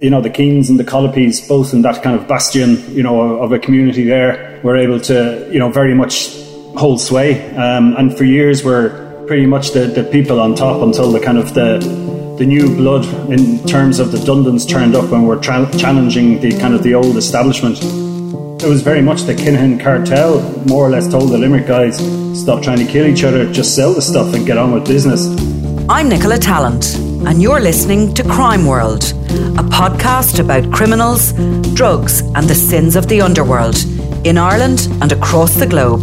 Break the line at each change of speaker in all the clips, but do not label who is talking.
you know, the Keanes and the Collopys, both in that kind of bastion, you know, of a community there, were able to, you know, very much hold sway. Um, and for years were pretty much the, the people on top until the kind of the the new blood in terms of the Dundons turned up and were tra- challenging the kind of the old establishment. It was very much the Kinahan cartel, more or less told the Limerick guys, stop trying to kill each other, just sell the stuff and get on with business.
I'm Nicola Tallant, and you're listening to Crime World, a podcast about criminals, drugs, and the sins of the underworld in Ireland and across the globe.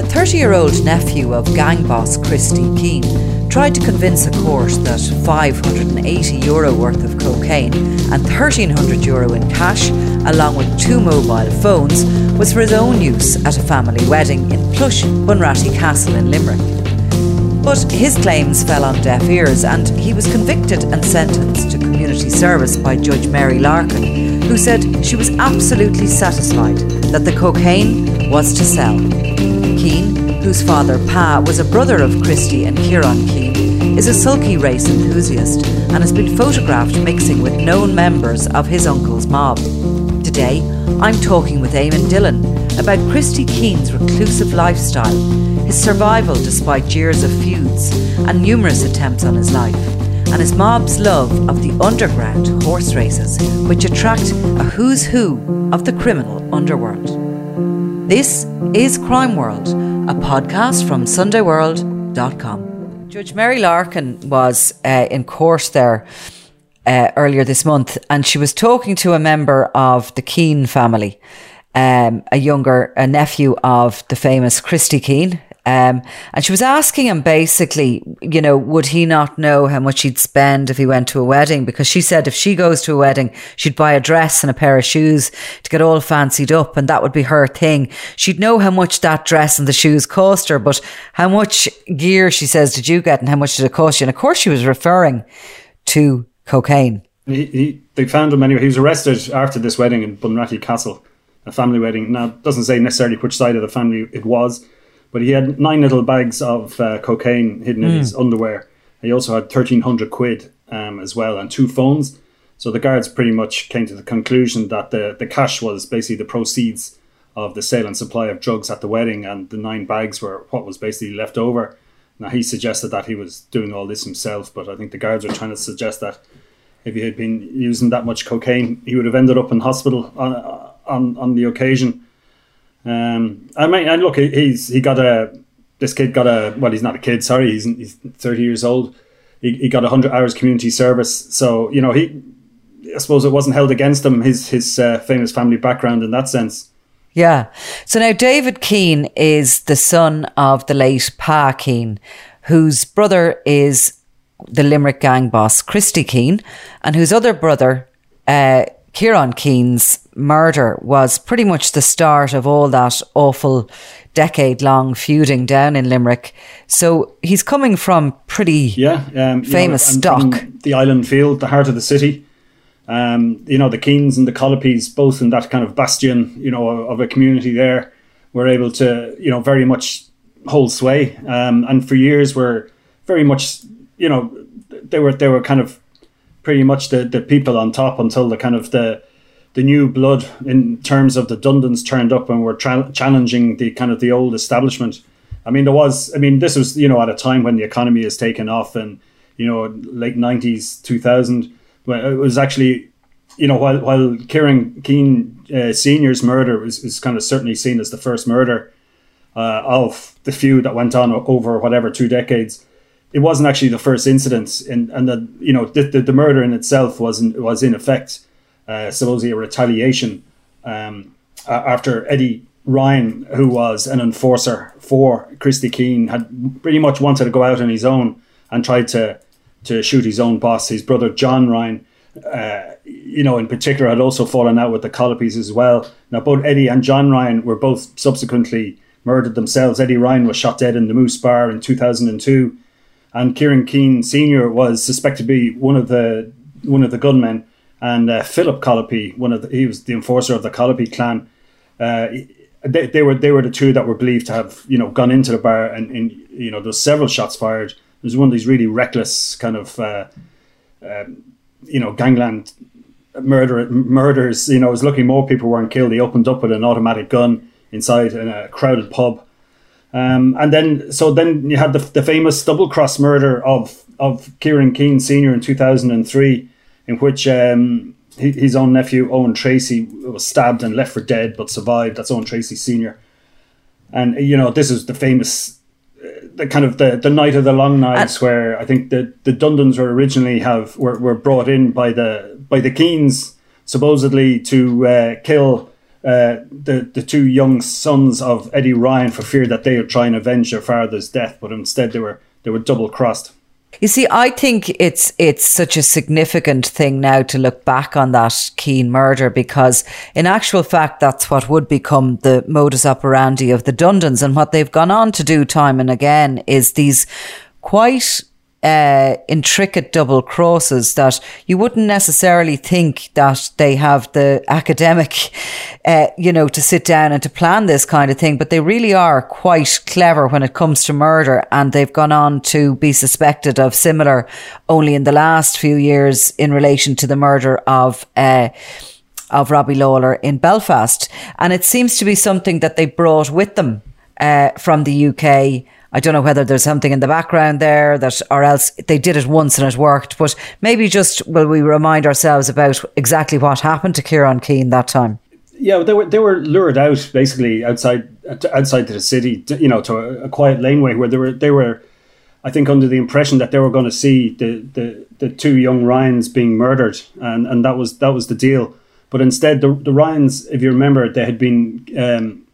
A 30 year old nephew of gang boss Christy Keane tried to convince a court that 580 euro worth of cocaine and 1300 euro in cash, along with two mobile phones, was for his own use at a family wedding in plush Bunratty Castle in Limerick. But his claims fell on deaf ears and he was convicted and sentenced to community service by Judge Mary Larkin, who said she was absolutely satisfied that the cocaine was to sell. Keane whose father, Pa, was a brother of Christy and Kieran Keane, is a sulky race enthusiast and has been photographed mixing with known members of his uncle's mob. Today, I'm talking with Eamon Dillon about Christy Keane's reclusive lifestyle, his survival despite years of feuds and numerous attempts on his life, and his mob's love of the underground horse races, which attract a who's who of the criminal underworld. This is Crime World a podcast from SundayWorld.com. Judge Mary Larkin was uh, in court there uh, earlier this month, and she was talking to a member of the Keane family, um, a younger a nephew of the famous Christy Keane, um, and she was asking him basically, you know, would he not know how much he'd spend if he went to a wedding? Because she said if she goes to a wedding, she'd buy a dress and a pair of shoes to get all fancied up, and that would be her thing. She'd know how much that dress and the shoes cost her, but how much gear, she says, did you get and how much did it cost you? And of course, she was referring to cocaine.
He, he, they found him anyway. He was arrested after this wedding in Bunratty Castle, a family wedding. Now, doesn't say necessarily which side of the family it was but he had nine little bags of uh, cocaine hidden in mm. his underwear. He also had 1,300 quid um, as well and two phones. So the guards pretty much came to the conclusion that the, the cash was basically the proceeds of the sale and supply of drugs at the wedding, and the nine bags were what was basically left over. Now, he suggested that he was doing all this himself, but I think the guards were trying to suggest that if he had been using that much cocaine, he would have ended up in hospital on, on, on the occasion. Um, I mean, and look, he's he got a this kid got a well, he's not a kid. Sorry, he's he's thirty years old. He, he got hundred hours community service, so you know he. I suppose it wasn't held against him his his uh, famous family background in that sense.
Yeah. So now David Keane is the son of the late Pa Keane, whose brother is the Limerick gang boss Christy Keane, and whose other brother, uh, Kieran Keane's murder was pretty much the start of all that awful decade long feuding down in Limerick. So he's coming from pretty yeah, um, famous know, stock.
The island field, the heart of the city. Um, you know, the Keanes and the Collopys, both in that kind of bastion, you know, of a community there, were able to, you know, very much hold sway. Um, and for years were very much, you know, they were they were kind of pretty much the, the people on top until the kind of the the new blood in terms of the Dundons turned up and were tra- challenging the kind of the old establishment. I mean, there was. I mean, this was you know at a time when the economy has taken off and you know late nineties, two thousand. when It was actually you know while while Kieran Keane uh, Senior's murder was, was kind of certainly seen as the first murder uh, of the feud that went on over whatever two decades it wasn't actually the first incident, and and that you know the, the, the murder in itself was in, was in effect uh, supposedly a retaliation um, after Eddie Ryan, who was an enforcer for Christy Keane, had pretty much wanted to go out on his own and tried to to shoot his own boss, his brother John Ryan. Uh, you know, in particular, had also fallen out with the Collopys as well. Now, both Eddie and John Ryan were both subsequently murdered themselves. Eddie Ryan was shot dead in the Moose Bar in 2002 and Kieran Keane Senior was suspected to be one of the one of the gunmen, and uh, Philip Collopy, one of the, he was the enforcer of the Collopy clan. Uh, they, they were they were the two that were believed to have you know gone into the bar and, and you know there's several shots fired. There's one of these really reckless kind of uh, um, you know, gangland murder murders. You know, it was lucky more people weren't killed. He opened up with an automatic gun inside in a crowded pub. Um, and then, so then you had the, the famous double cross murder of of Kieran Keane Senior in two thousand and three, in which um, his own nephew Owen Treacy was stabbed and left for dead, but survived. That's Owen Treacy Senior, and you know this is the famous, uh, the kind of the, the night of the long knives, where I think the the Dundons were originally have were, were brought in by the by the Keanes supposedly to uh, kill uh, the the two young sons of Eddie Ryan for fear that they would try and avenge their father's death, but instead they were they were double crossed.
You see, I think it's it's such a significant thing now to look back on that Keane murder because, in actual fact, that's what would become the modus operandi of the Dundons, and what they've gone on to do time and again is these quite uh, intricate double crosses that you wouldn't necessarily think that they have the academic, uh, you know, to sit down and to plan this kind of thing. But they really are quite clever when it comes to murder, and they've gone on to be suspected of similar only in the last few years in relation to the murder of. Uh, of Robbie Lawler in Belfast. And it seems to be something that they brought with them uh, from the UK I don't know whether there's something in the background there that, or else they did it once and it worked. But maybe just will we remind ourselves about exactly what happened to Kieran Keane that time?
Yeah, they were they were lured out basically outside outside the city, you know, to a, a quiet laneway where they were they were, I think, under the impression that they were going to see the, the, the two young Ryans being murdered, and, and that was that was the deal. But instead, the the Ryans, if you remember, they had been um,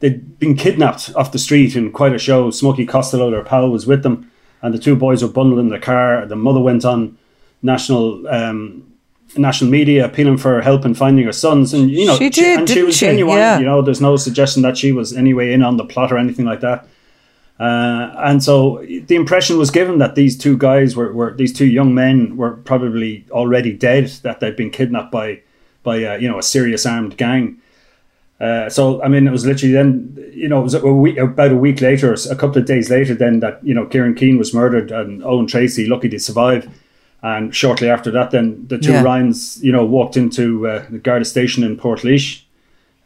they'd been kidnapped off the street in quite a show. Smokey Costello, their pal, was with them, and the two boys were bundled in the car. The mother went on national um, national media appealing for help in finding her sons, and you know
she did,
and
she was
she?
genuine.
Yeah. You know, there's no suggestion that she was anyway in on the plot or anything like that. Uh, and so the impression was given that these two guys were, were these two young men were probably already dead, that they'd been kidnapped by by uh, you know a serious armed gang. Uh, so I mean, it was literally then, you know, it was a week, about a week later, a couple of days later, then that you know Kieran Keane was murdered and Owen Treacy, lucky to survive, and shortly after that, then the two yeah. Ryans, you know, walked into uh, the Garda station in Portlaoise,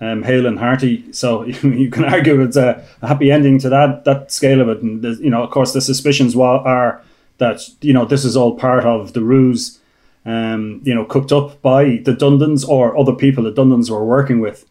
um, hale and hearty. So you can argue it's a, a, happy ending to that that scale of it, and you know, of course, the suspicions are that you know this is all part of the ruse, um, you know, cooked up by the Dundons or other people the Dundons were working with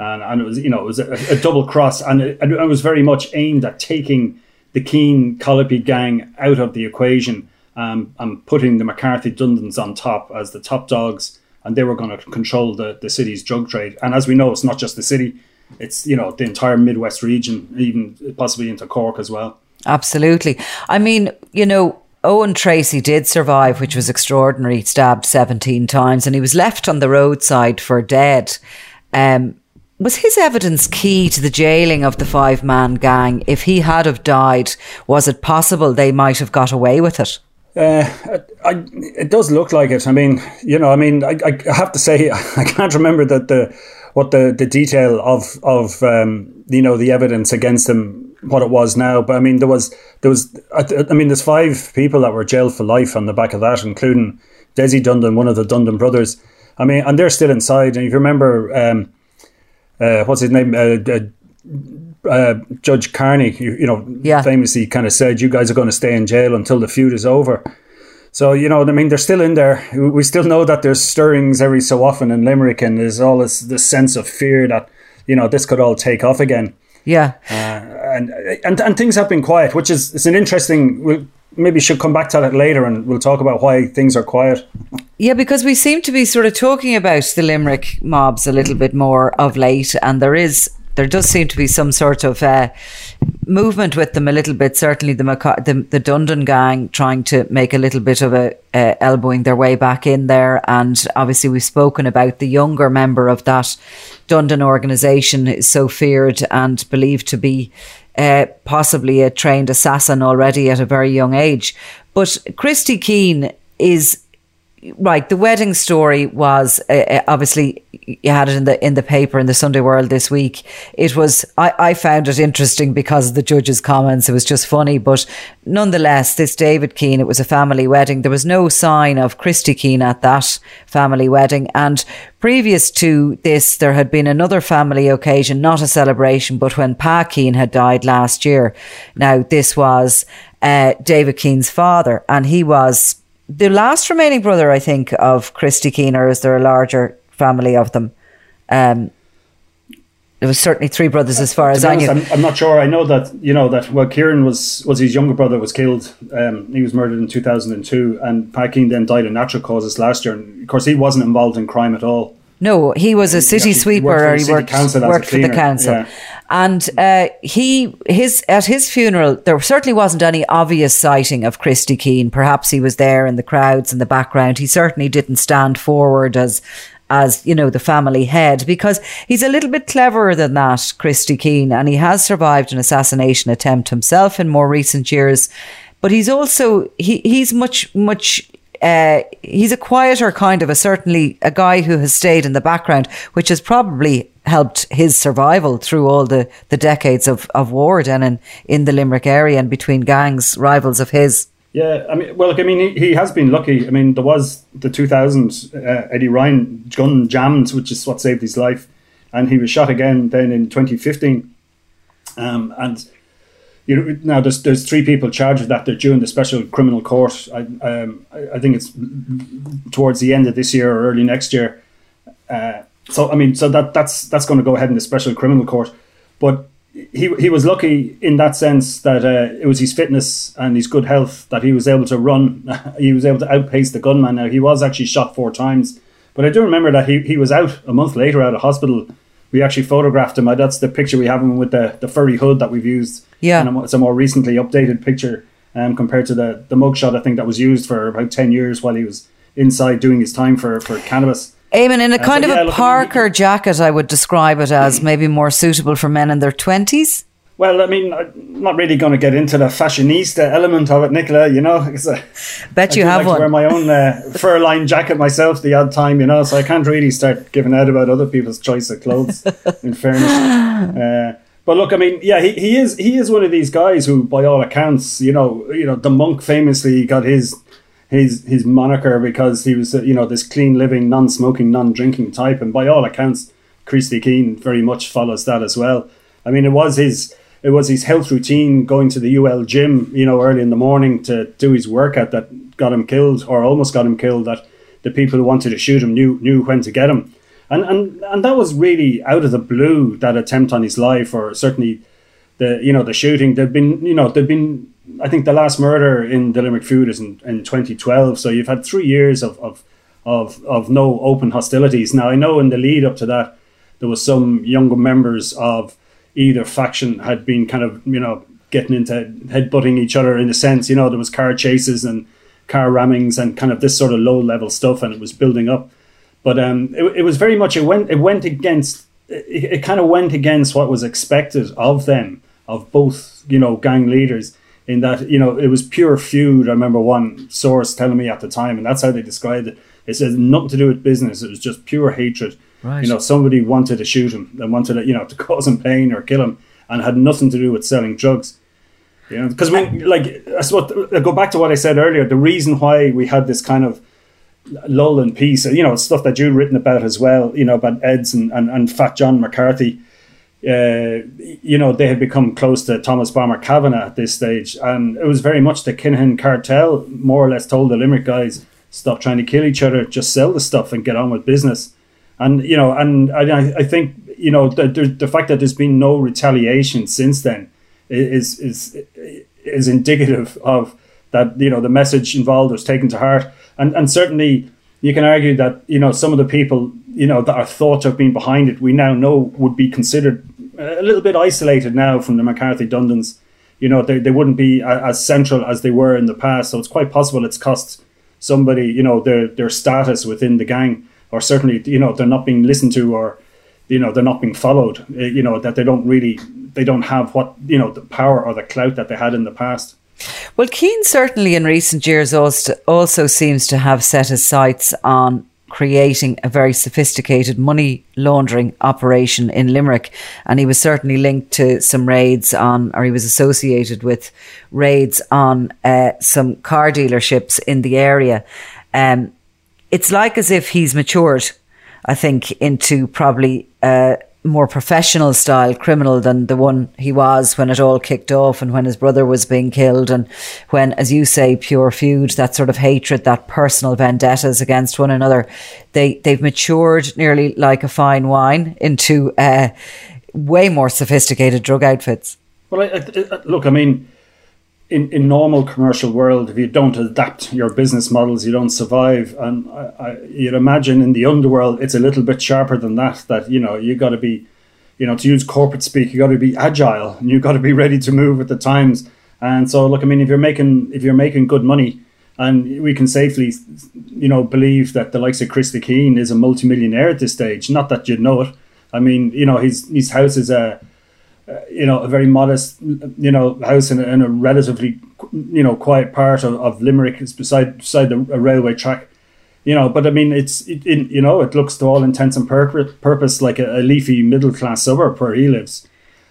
and, and it was you know it was a, a double cross, and it, it was very much aimed at taking the Keane Collopy gang out of the equation um, and putting the McCarthy Dundons on top as the top dogs, and they were going to control the, the city's drug trade. And as we know, it's not just the city; it's you know the entire Midwest region, even possibly into Cork as well.
Absolutely. I mean, you know, Owen Treacy did survive, which was extraordinary, stabbed 17 times, and he was left on the roadside for dead. Um, was his evidence key to the jailing of the five man gang? If he had have died, was it possible they might have got away with it?
Uh, I, it does look like it. I mean, you know, I mean, I, I have to say, I can't remember that the what the, the detail of of um, you know the evidence against him what it was now. But I mean, there was there was I, mean, there's five people that were jailed for life on the back of that, including Desi Dundon, one of the Dundon brothers. I mean, and they're still inside. And if you remember. Um, uh, what's his name? Uh, uh, uh, Judge Carney, you, you know, yeah. famously kind of said, "You guys are going to stay in jail until the feud is over." So you know, I mean, they're still in there. We still know that there's stirrings every so often in Limerick, and there's all this this sense of fear that you know this could all take off again.
Yeah,
uh, and and and things have been quiet, which is it's an interesting. We'll, maybe should come back to that later and we'll talk about why things are quiet.
Yeah, because we seem to be sort of talking about the Limerick mobs a little bit more of late, and there is there does seem to be some sort of uh, movement with them a little bit. Certainly, the, the, the Dundon gang trying to make a little bit of a uh, elbowing their way back in there, and obviously we've spoken about the younger member of that Dundon organisation is so feared and believed to be uh, possibly a trained assassin already at a very young age. But Christy Keane is, right, the wedding story was uh, uh, obviously you had it in the in the paper in the Sunday World this week. It was I, I found it interesting because of the judge's comments. It was just funny, but nonetheless, this David Keane, it was a family wedding. There was no sign of Christy Keane at that family wedding, and previous to this, there had been another family occasion, not a celebration, but when Pa Keane had died last year. Now this was uh, David Keane's father, and he was the last remaining brother, I think, of Christy Keener, is there a larger family of them? Um, there was certainly three brothers as far as I knew.
I'm, I'm, not sure. I know that you know that well, Kieran was was his younger brother was killed. Um, he was murdered in 2002, and Pa Keane then died of natural causes last year. And of course, he wasn't involved in crime at all.
No, he was a city sweeper, or he worked, worked for the council. Yeah. And uh, he his at his funeral, there certainly wasn't any obvious sighting of Christy Keane. Perhaps he was there in the crowds in the background. He certainly didn't stand forward as as you know the family head because he's a little bit cleverer than that, Christy Keane, and he has survived an assassination attempt himself in more recent years. But he's also he he's much much uh, he's a quieter kind of a certainly a guy who has stayed in the background, which has probably helped his survival through all the, the decades of, of war then in, in the Limerick area and between gangs, rivals of his.
Yeah, I mean, well, look, I mean, he, he has been lucky. I mean, there was the 2000 uh, Eddie Ryan gun jammed, which is what saved his life, and he was shot again then in 2015. Um, and you now there's there's three people charged with that. They're due in the special criminal court. I um, I, I think it's towards the end of this year or early next year. Uh, so I mean, so that that's that's going to go ahead in the special criminal court. But he he was lucky in that sense that uh, it was his fitness and his good health that he was able to run. he was able to outpace the gunman. Now he was actually shot four times, but I do remember that he, he was out a month later out of hospital we actually photographed him. That's the picture we have him with the, the furry hood that we've used.
Yeah.
And it's a more recently updated picture um, compared to the, the mugshot, I think, that was used for about 10 years while he was inside doing his time for, for cannabis.
Eamon, in a uh, kind of yeah, a Parker jacket, I would describe it as maybe more suitable for men in their 20s.
Well, I mean, I'm not really going to get into the fashionista element of it, Nicola. You know, I
bet you I have
like
one.
To wear my own uh, fur lined jacket myself the odd time, you know, so I can't really start giving out about other people's choice of clothes. in fairness, uh, but look, I mean, yeah, he, he is he is one of these guys who, by all accounts, you know, you know, the monk famously got his his his moniker because he was, you know, this clean living, non smoking, non drinking type, and by all accounts, Christy Keane very much follows that as well. I mean, it was his it was his health routine going to the UL gym, you know, early in the morning to do his workout that got him killed or almost got him killed. That the people who wanted to shoot him knew knew when to get him, and and and that was really out of the blue that attempt on his life, or certainly the you know the shooting. There'd been you know there'd been I think the last murder in the Limerick Food is in, in 2012. So you've had three years of, of of of no open hostilities. Now I know in the lead up to that there was some younger members of either faction had been kind of you know getting into headbutting each other in a sense. You know, there was car chases and car rammings and kind of this sort of low level stuff, and it was building up. But um, it, it was very much it went it went against it, it kind of went against what was expected of them of both you know gang leaders in that you know it was pure feud. I remember one source telling me at the time, and that's how they described it. It said nothing to do with business. It was just pure hatred Right. You know, somebody wanted to shoot him and wanted to, you know, to cause him pain or kill him, and had nothing to do with selling drugs. You know, because when, like, I suppose, I go back to what I said earlier. The reason why we had this kind of lull and peace, you know, stuff that you've written about as well, you know, about Eds and, and, and Fat John McCarthy. Uh, you know, they had become close to Thomas Bomber Kavanagh at this stage, and it was very much the Kinahan cartel, more or less, told the Limerick guys, "Stop trying to kill each other, just sell the stuff and get on with business." And you know, and I, I think you know the, the fact that there's been no retaliation since then is is is indicative of that you know the message involved was taken to heart, and and certainly you can argue that you know some of the people you know that are thought to have been behind it we now know would be considered a little bit isolated now from the McCarthy Dundons. You know they, they wouldn't be as central as they were in the past, so it's quite possible it's cost somebody you know their their status within the gang or certainly you know they're not being listened to or you know they're not being followed eh, you know that they don't really they don't have what you know the power or the clout that they had in the past
Well, Keane certainly in recent years also, also seems to have set his sights on creating a very sophisticated money laundering operation in Limerick. And he was certainly linked to some raids on, or he was associated with raids on uh, some car dealerships in the area. Um, it's like as if he's matured, I think, into probably. a more professional style criminal than the one he was when it all kicked off and when his brother was being killed and when, as you say, pure feud, that sort of hatred, that personal vendettas against one another, they they've matured nearly like a fine wine into uh, way more sophisticated drug outfits.
Well, I, I, look, I mean, in, in normal commercial world, if you don't adapt your business models, you don't survive. And I, I, you'd imagine in the underworld, it's a little bit sharper than that. That you know, you got to be, you know, to use corporate speak, you got to be agile and you got to be ready to move with the times. And so, look, I mean, if you're making if you're making good money, and we can safely, you know, believe that the likes of Christy Keane is a multimillionaire at this stage. Not that you'd know it. I mean, you know, his his house is a Uh, you know, a very modest, you know, house in a, in a relatively, you know, quiet part of, of Limerick. It's beside beside the railway track, you know. But I mean, it's it, it, you know, it looks to all intents and purpose, purpose like a, a leafy middle class suburb where he lives.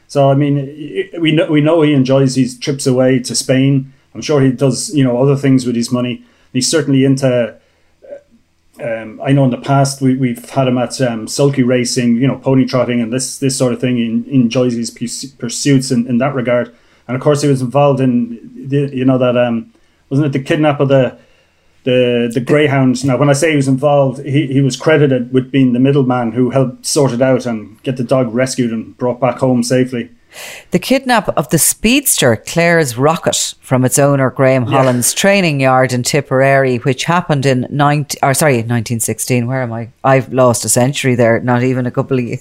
So I mean, we know we know he enjoys his trips away to Spain. I'm sure he does, you know, other things with his money. He's certainly into um, I know in the past we, we've had him at um, sulky racing, you know, pony trotting and this this sort of thing. He enjoys his pursuits in, in that regard. And of course, he was involved in, the, you know, that um, wasn't it the kidnap of the the the greyhounds. Now, when I say he was involved, he, he was credited with being the middleman who helped sort it out and get the dog rescued and brought back home safely.
The kidnap of the speedster Clare's Rocket from its owner Graham Holland's yeah. training yard in Tipperary, which happened in 19, or sorry, 1916. Where am I? I've lost a century there, not even a couple of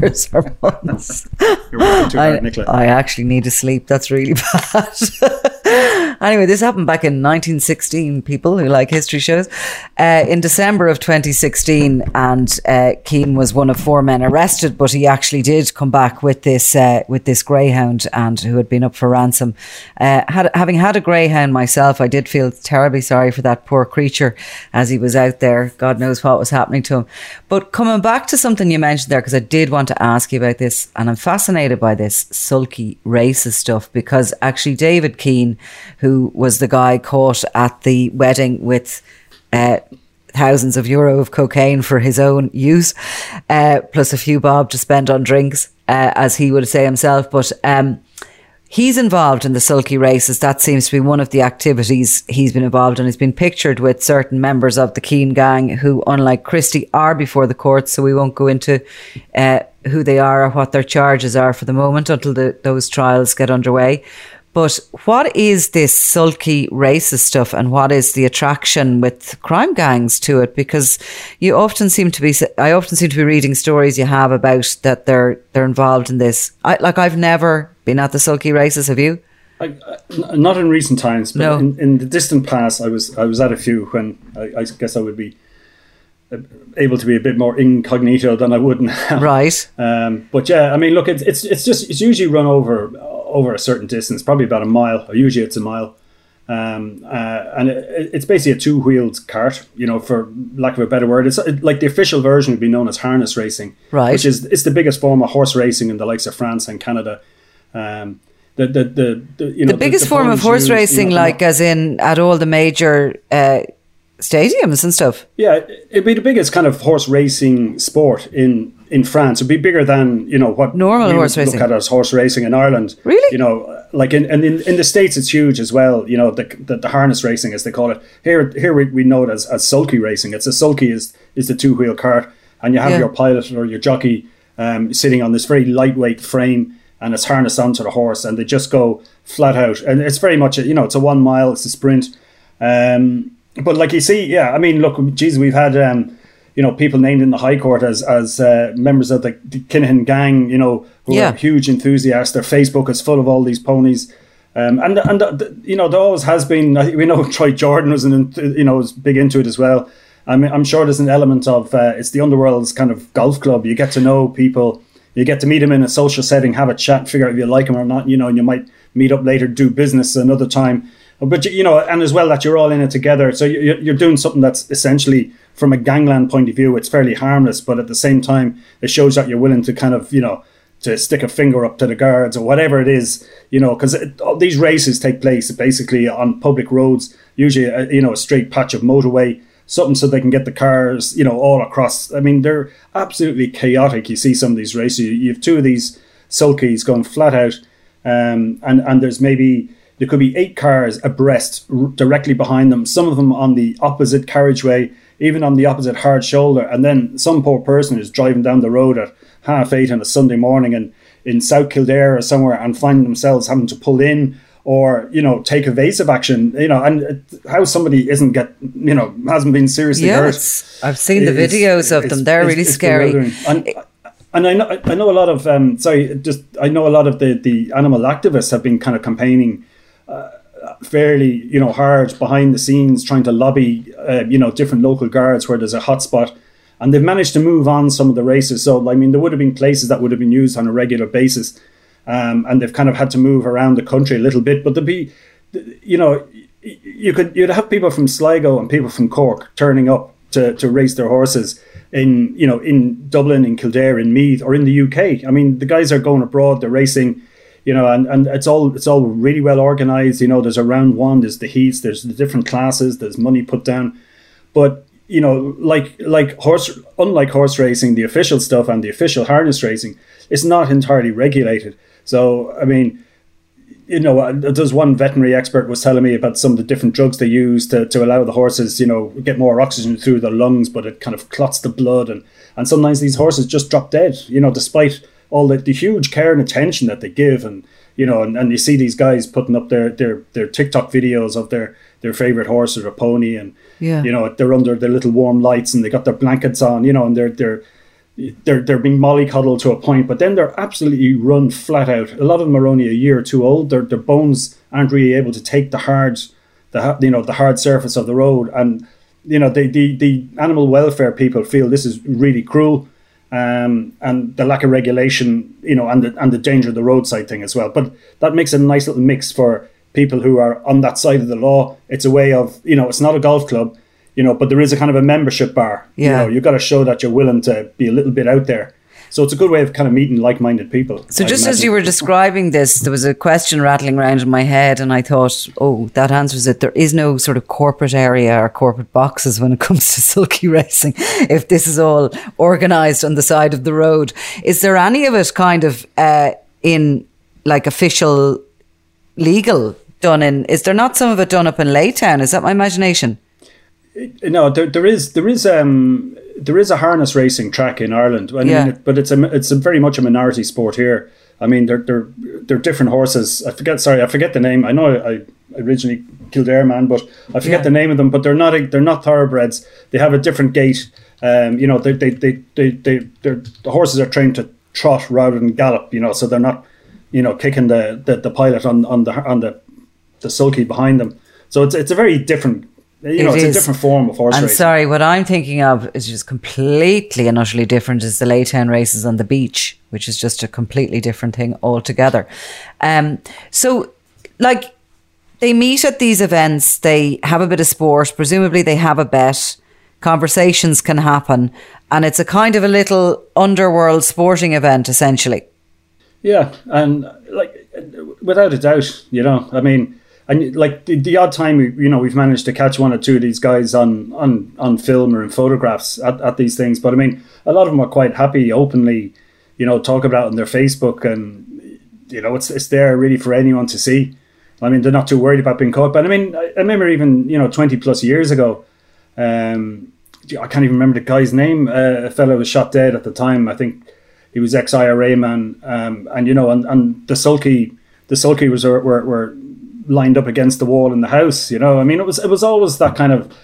years or months. I, I actually need to sleep. That's really bad. Anyway, this happened back in 1916, people who like history shows. Uh, in December of 2016, and uh, Keane was one of four men arrested, but he actually did come back with this uh, with this greyhound and who had been up for ransom. Uh, had, having had a greyhound myself, I did feel terribly sorry for that poor creature as he was out there. God knows what was happening to him. But coming back to something you mentioned there, because I did want to ask you about this, and I'm fascinated by this sulky racist stuff because actually David Keane who was the guy caught at the wedding with uh, thousands of euro of cocaine for his own use, uh, plus a few bob to spend on drinks, uh, as he would say himself. But um, he's involved in the sulky races. That seems to be one of the activities he's been involved in. He's been pictured with certain members of the Keane gang who, unlike Christy, are before the courts. So we won't go into uh, who they are or what their charges are for the moment until the, those trials get underway. But what is this sulky racist stuff and what is the attraction with crime gangs to it? Because you often seem to be, I often seem to be reading stories you have about that they're, they're involved in this. I, like I've never been at the sulky races. Have you?
I, uh, not in recent times, but no. in, in, the distant past, I was I was at a few when I, I, guess I would be uh, able to be a bit more incognito than I would now.
Right.
Um, but yeah, I mean, look, it's it's it's just it's usually run over over a certain distance, probably about a mile, or usually it's a mile. Um, uh, and it, it's basically a two-wheeled cart, you know, for lack of a better word. It's like the official version would be known as harness racing,
right?
Which is it's the biggest form of horse racing in the likes of France and Canada. Um, the, the, the, the, you know,
the biggest the, form of horse used, racing, you know, like as in at all the major uh, stadiums and stuff.
Yeah, it'd be the biggest kind of horse racing sport in in France. It'd be bigger than you know what
normal horse
look
racing.
at as horse racing in Ireland.
Really?
You know, like in and in, in the states, it's huge as well. You know, the, the, the harness racing as they call it. Here here we, we know it as, as sulky racing. It's a sulky is is the two wheel cart, and you have yeah. your pilot or your jockey um, sitting on this very lightweight frame. And it's harnessed onto the horse, and they just go flat out. And it's very much, a, you know, it's a one mile, it's a sprint. Um, but like you see, yeah, I mean, look, geez, we've had um, you know people named in the High Court as as uh, members of the, the Kinahan gang, you know, who yeah. are huge enthusiasts. Their Facebook is full of all these ponies. Um, and and uh, you know there always has been. We know Troy Jordan was an, you know was big into it as well. I mean, I'm sure there's an element of uh, it's the underworld's kind of golf club. You get to know people, you get to meet them in a social setting, have a chat, figure out if you like them or not. You know, and you might meet up later, do business another time. But you know, and as well that you're all in it together. So you're doing something that's essentially, from a gangland point of view, it's fairly harmless. But at the same time, it shows that you're willing to kind of, you know, to stick a finger up to the guards or whatever it is, you know, because these races take place basically on public roads, usually, a, uh, you know, a straight patch of motorway, something so they can get the cars, you know, all across. I mean, they're absolutely chaotic. You see some of these races. You have two of these sulkies going flat out, um, and and there's maybe there could be eight cars abreast directly behind them, some of them on the opposite carriageway, even on the opposite hard shoulder. And then some poor person is driving down the road at half eight on a Sunday morning and in South Kildare or somewhere and find themselves having to pull in or you know take evasive action you know and how somebody isn't get you know hasn't been seriously hurt
i've seen the videos of them. they're really scary.
and, and I know I know a lot of um, sorry just I know a lot of the the animal activists have been kind of campaigning uh, fairly, you know, hard behind the scenes, trying to lobby, uh, you know, different local guards where there's a hotspot, and they've managed to move on some of the races. So, I mean, there would have been places that would have been used on a regular basis, um, and they've kind of had to move around the country a little bit. But there'd be, you know, you could you'd have people from Sligo and people from Cork turning up to to race their horses in you know in Dublin, in Kildare, in Meath, or in the UK. I mean, the guys are going abroad. They're racing you know, and, and it's all it's all really well organized. You know, there's a round one, there's the heats, there's the different classes, there's money put down, but you know, like like horse, unlike horse racing, the official stuff and the official harness racing is not entirely regulated. So, I mean, you know, uh, there's one veterinary expert was telling me about some of the different drugs they use to, to allow the horses, you know, get more oxygen through their lungs, but it kind of clots the blood, and and sometimes these horses just drop dead. You know, despite all the, the huge care and attention that they give and you know and, and you see these guys putting up their their their tiktok videos of their their favorite horse or a pony and yeah. you know they're under their little warm lights and they got their blankets on you know and they're they're they're they're being mollycoddled to a point, but then they're absolutely run flat out. A lot of them are only a year or two old. Their their bones aren't really able to take the hard, the you know the hard surface of the road, and you know the the the animal welfare people feel this is really cruel um, and the lack of regulation, you know, and the and the danger of the roadside thing as well. But that makes a nice little mix for people who are on that side of the law. It's a way of, you know, it's not a golf club, you know, but there is a kind of a membership bar. Yeah. You know, you've got to show that you're willing to be a little bit out there. So it's a good way of kind of meeting like-minded people.
So just as you were describing this, there was a question rattling around in my head, and I thought, oh, that answers it. There is no sort of corporate area or corporate boxes when it comes to sulky racing. If this is all organised on the side of the road, is there any of it kind of uh, in like official legal done in? Is there not some of it done up in Laytown? Is that my imagination?
No, there, there is there is um there is a harness racing track in Ireland. I yeah. Mean, but it's a it's a very much a minority sport here. I mean, they're they're they're different horses. I forget. Sorry, I forget the name. I know I originally Kildare man, but I forget yeah. the name of them. But they're not they're not thoroughbreds. They have a different gait. Um, you know, they they they they, they the horses are trained to trot rather than gallop. You know, so they're not you know kicking the the, the pilot on on the on the the sulky behind them. So it's it's a very different you know, it it's is. a different form of horse
I'm
racing.
sorry, what I'm thinking of is just completely and utterly different is the Laytown races on the beach, which is just a completely different thing altogether. Um, so, like, they meet at these events, they have a bit of sport, presumably they have a bet, conversations can happen, and it's a kind of a little underworld sporting event, essentially.
Yeah, and like, without a doubt, you know, I mean, and like the, the, odd time we, you know we've managed to catch one or two of these guys on on on film or in photographs at, at these things. But i mean a lot of them are quite happy openly you know talk about on their facebook and you know it's it's there really for anyone to see. I mean they're not too worried about being caught. But i mean i, I remember even you know 20 plus years ago um i can't even remember the guy's name. Uh, a fellow was shot dead at the time. I think he was ex-ira man. Um, and you know and, and the sulky the sulky was were, were lined up against the wall in the house. You know, I mean, it was it was always that kind of,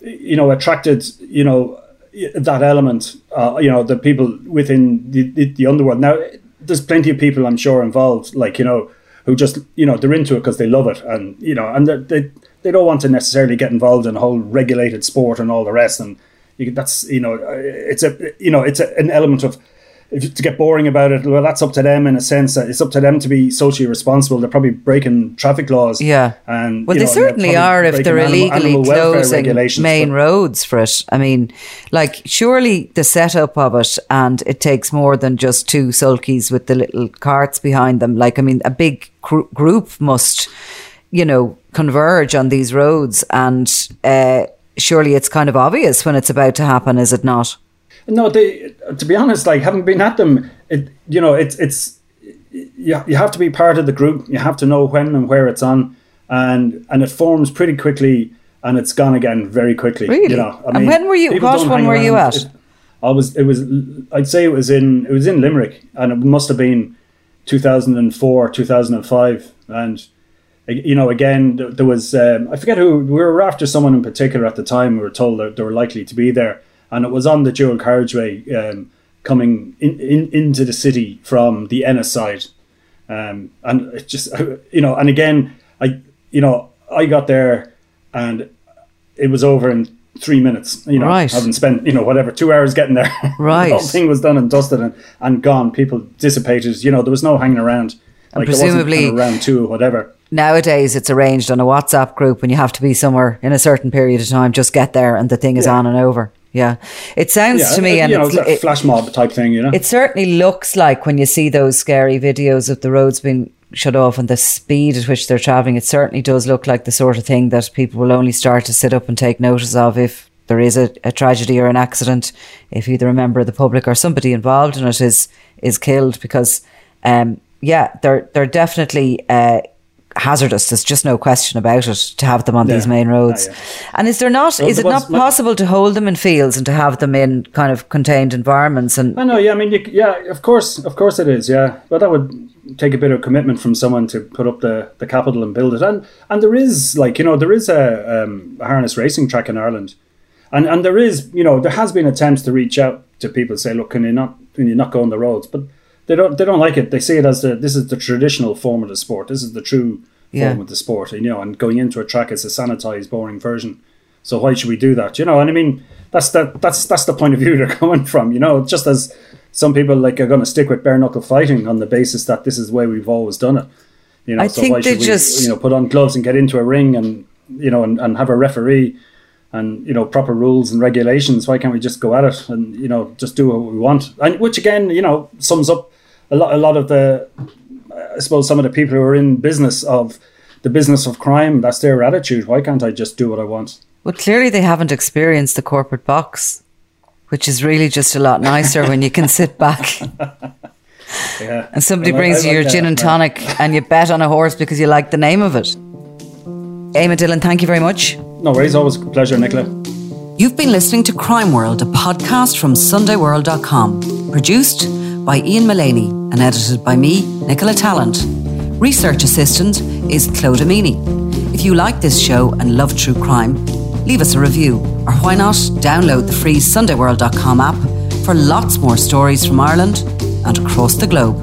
you know, attracted, you know, that element. Uh, you know, the people within the, the, the underworld. Now, there's plenty of people I'm sure involved, like you know, who just you know they're into it because they love it, and you know, and they they don't want to necessarily get involved in a whole regulated sport and all the rest. And you, that's you know, it's a you know, it's a, an element of if, to get boring about it, well, that's up to them in a sense. That it's up to them to be socially responsible. They're probably breaking traffic laws.
Yeah,
and
well, they
know,
certainly are if they're illegally
animal
closing main
but,
roads for it. I mean, like surely the setup of it, and it takes more than just two sulkies with the little carts behind them. Like, I mean, a big cr- group must, you know, converge on these roads, and uh, surely it's kind of obvious when it's about to happen, is it not?
No, they, to be honest, like having been at them, it you know it's it's you, you have to be part of the group. You have to know when and where it's on, and and it forms pretty quickly, and it's gone again very quickly.
Really?
You know,
I and when were you? What one were you at? It,
I was. It was. I'd say it was in. It was in Limerick, and it must have been 2004, 2005, and you know, again, there was. Um, I forget who we were after. Someone in particular at the time. We were told that they were likely to be there and it was on the dual carriageway um, coming in, in, into the city from the Ennis side. Um, and it just you know, and again, I you know, I got there and it was over in three minutes. You know,
right.
having spent you know whatever two hours getting there.
Right,
the whole thing was done and dusted and, and gone. People dissipated. You know, there was no hanging around.
Like and presumably
kind of round two or whatever.
Nowadays, it's arranged on a WhatsApp group, and you have to be somewhere in a certain period of time. Just get there, and the thing is yeah. on and over. Yeah, it sounds
yeah,
to me, and
know,
it's,
it's a flash mob type thing, you know.
It certainly looks like when you see those scary videos of the roads being shut off and the speed at which they're traveling. It certainly does look like the sort of thing that people will only start to sit up and take notice of if there is a, a tragedy or an accident, if either a member of the public or somebody involved in it is is killed. Because, um, yeah, they're they're definitely. Uh, hazardous. There's just no question about it to have them on yeah. these main roads. Ah, yeah. And is there not? Well, is it not possible to hold them in fields and to have them in kind of contained environments? And
I know, yeah. I mean, you, yeah, of course, of course it is. Yeah, but that would take a bit of commitment from someone to put up the, the capital and build it. And and there is like you know there is a, um, a harness racing track in Ireland, and and there is you know there has been attempts to reach out to people say, look, can you not can you not go on the roads, but they don't they don't like it. They see it as the this is the traditional form of the sport. This is the true yeah. form of the sport. You know, and going into a track it's a sanitized, boring version. So why should we do that? You know, and I mean that's the that's that's the point of view they're coming from. You know, just as some people like are going to stick with bare knuckle fighting on the basis that this is the way we've always done it. You know,
I
so why should we
just...
you know put on gloves and get into a ring and you know and, and have a referee and you know proper rules and regulations why can't we just go at it and you know just do what we want and which again you know sums up a lot, a lot of the, I suppose, some of the people who are in business of the business of crime. That's their attitude. Why can't I just do what I want?
Well, clearly they haven't experienced the corporate box, which is really just a lot nicer when you can sit back.
Yeah.
And somebody brings I, I you your gin and tonic yeah. and you bet on a horse because you like the name of it. Eamon Dillon, thank you very much.
No worries, always a pleasure, Nicola.
You've been listening to Crime World, a podcast from SundayWorld.com, produced by Ian Mullaney and edited by me, Nicola Tallant. Research assistant is Claude Amini. If you like this show and love true crime, leave us a review, or why not download the free SundayWorld.com app for lots more stories from Ireland and across the globe.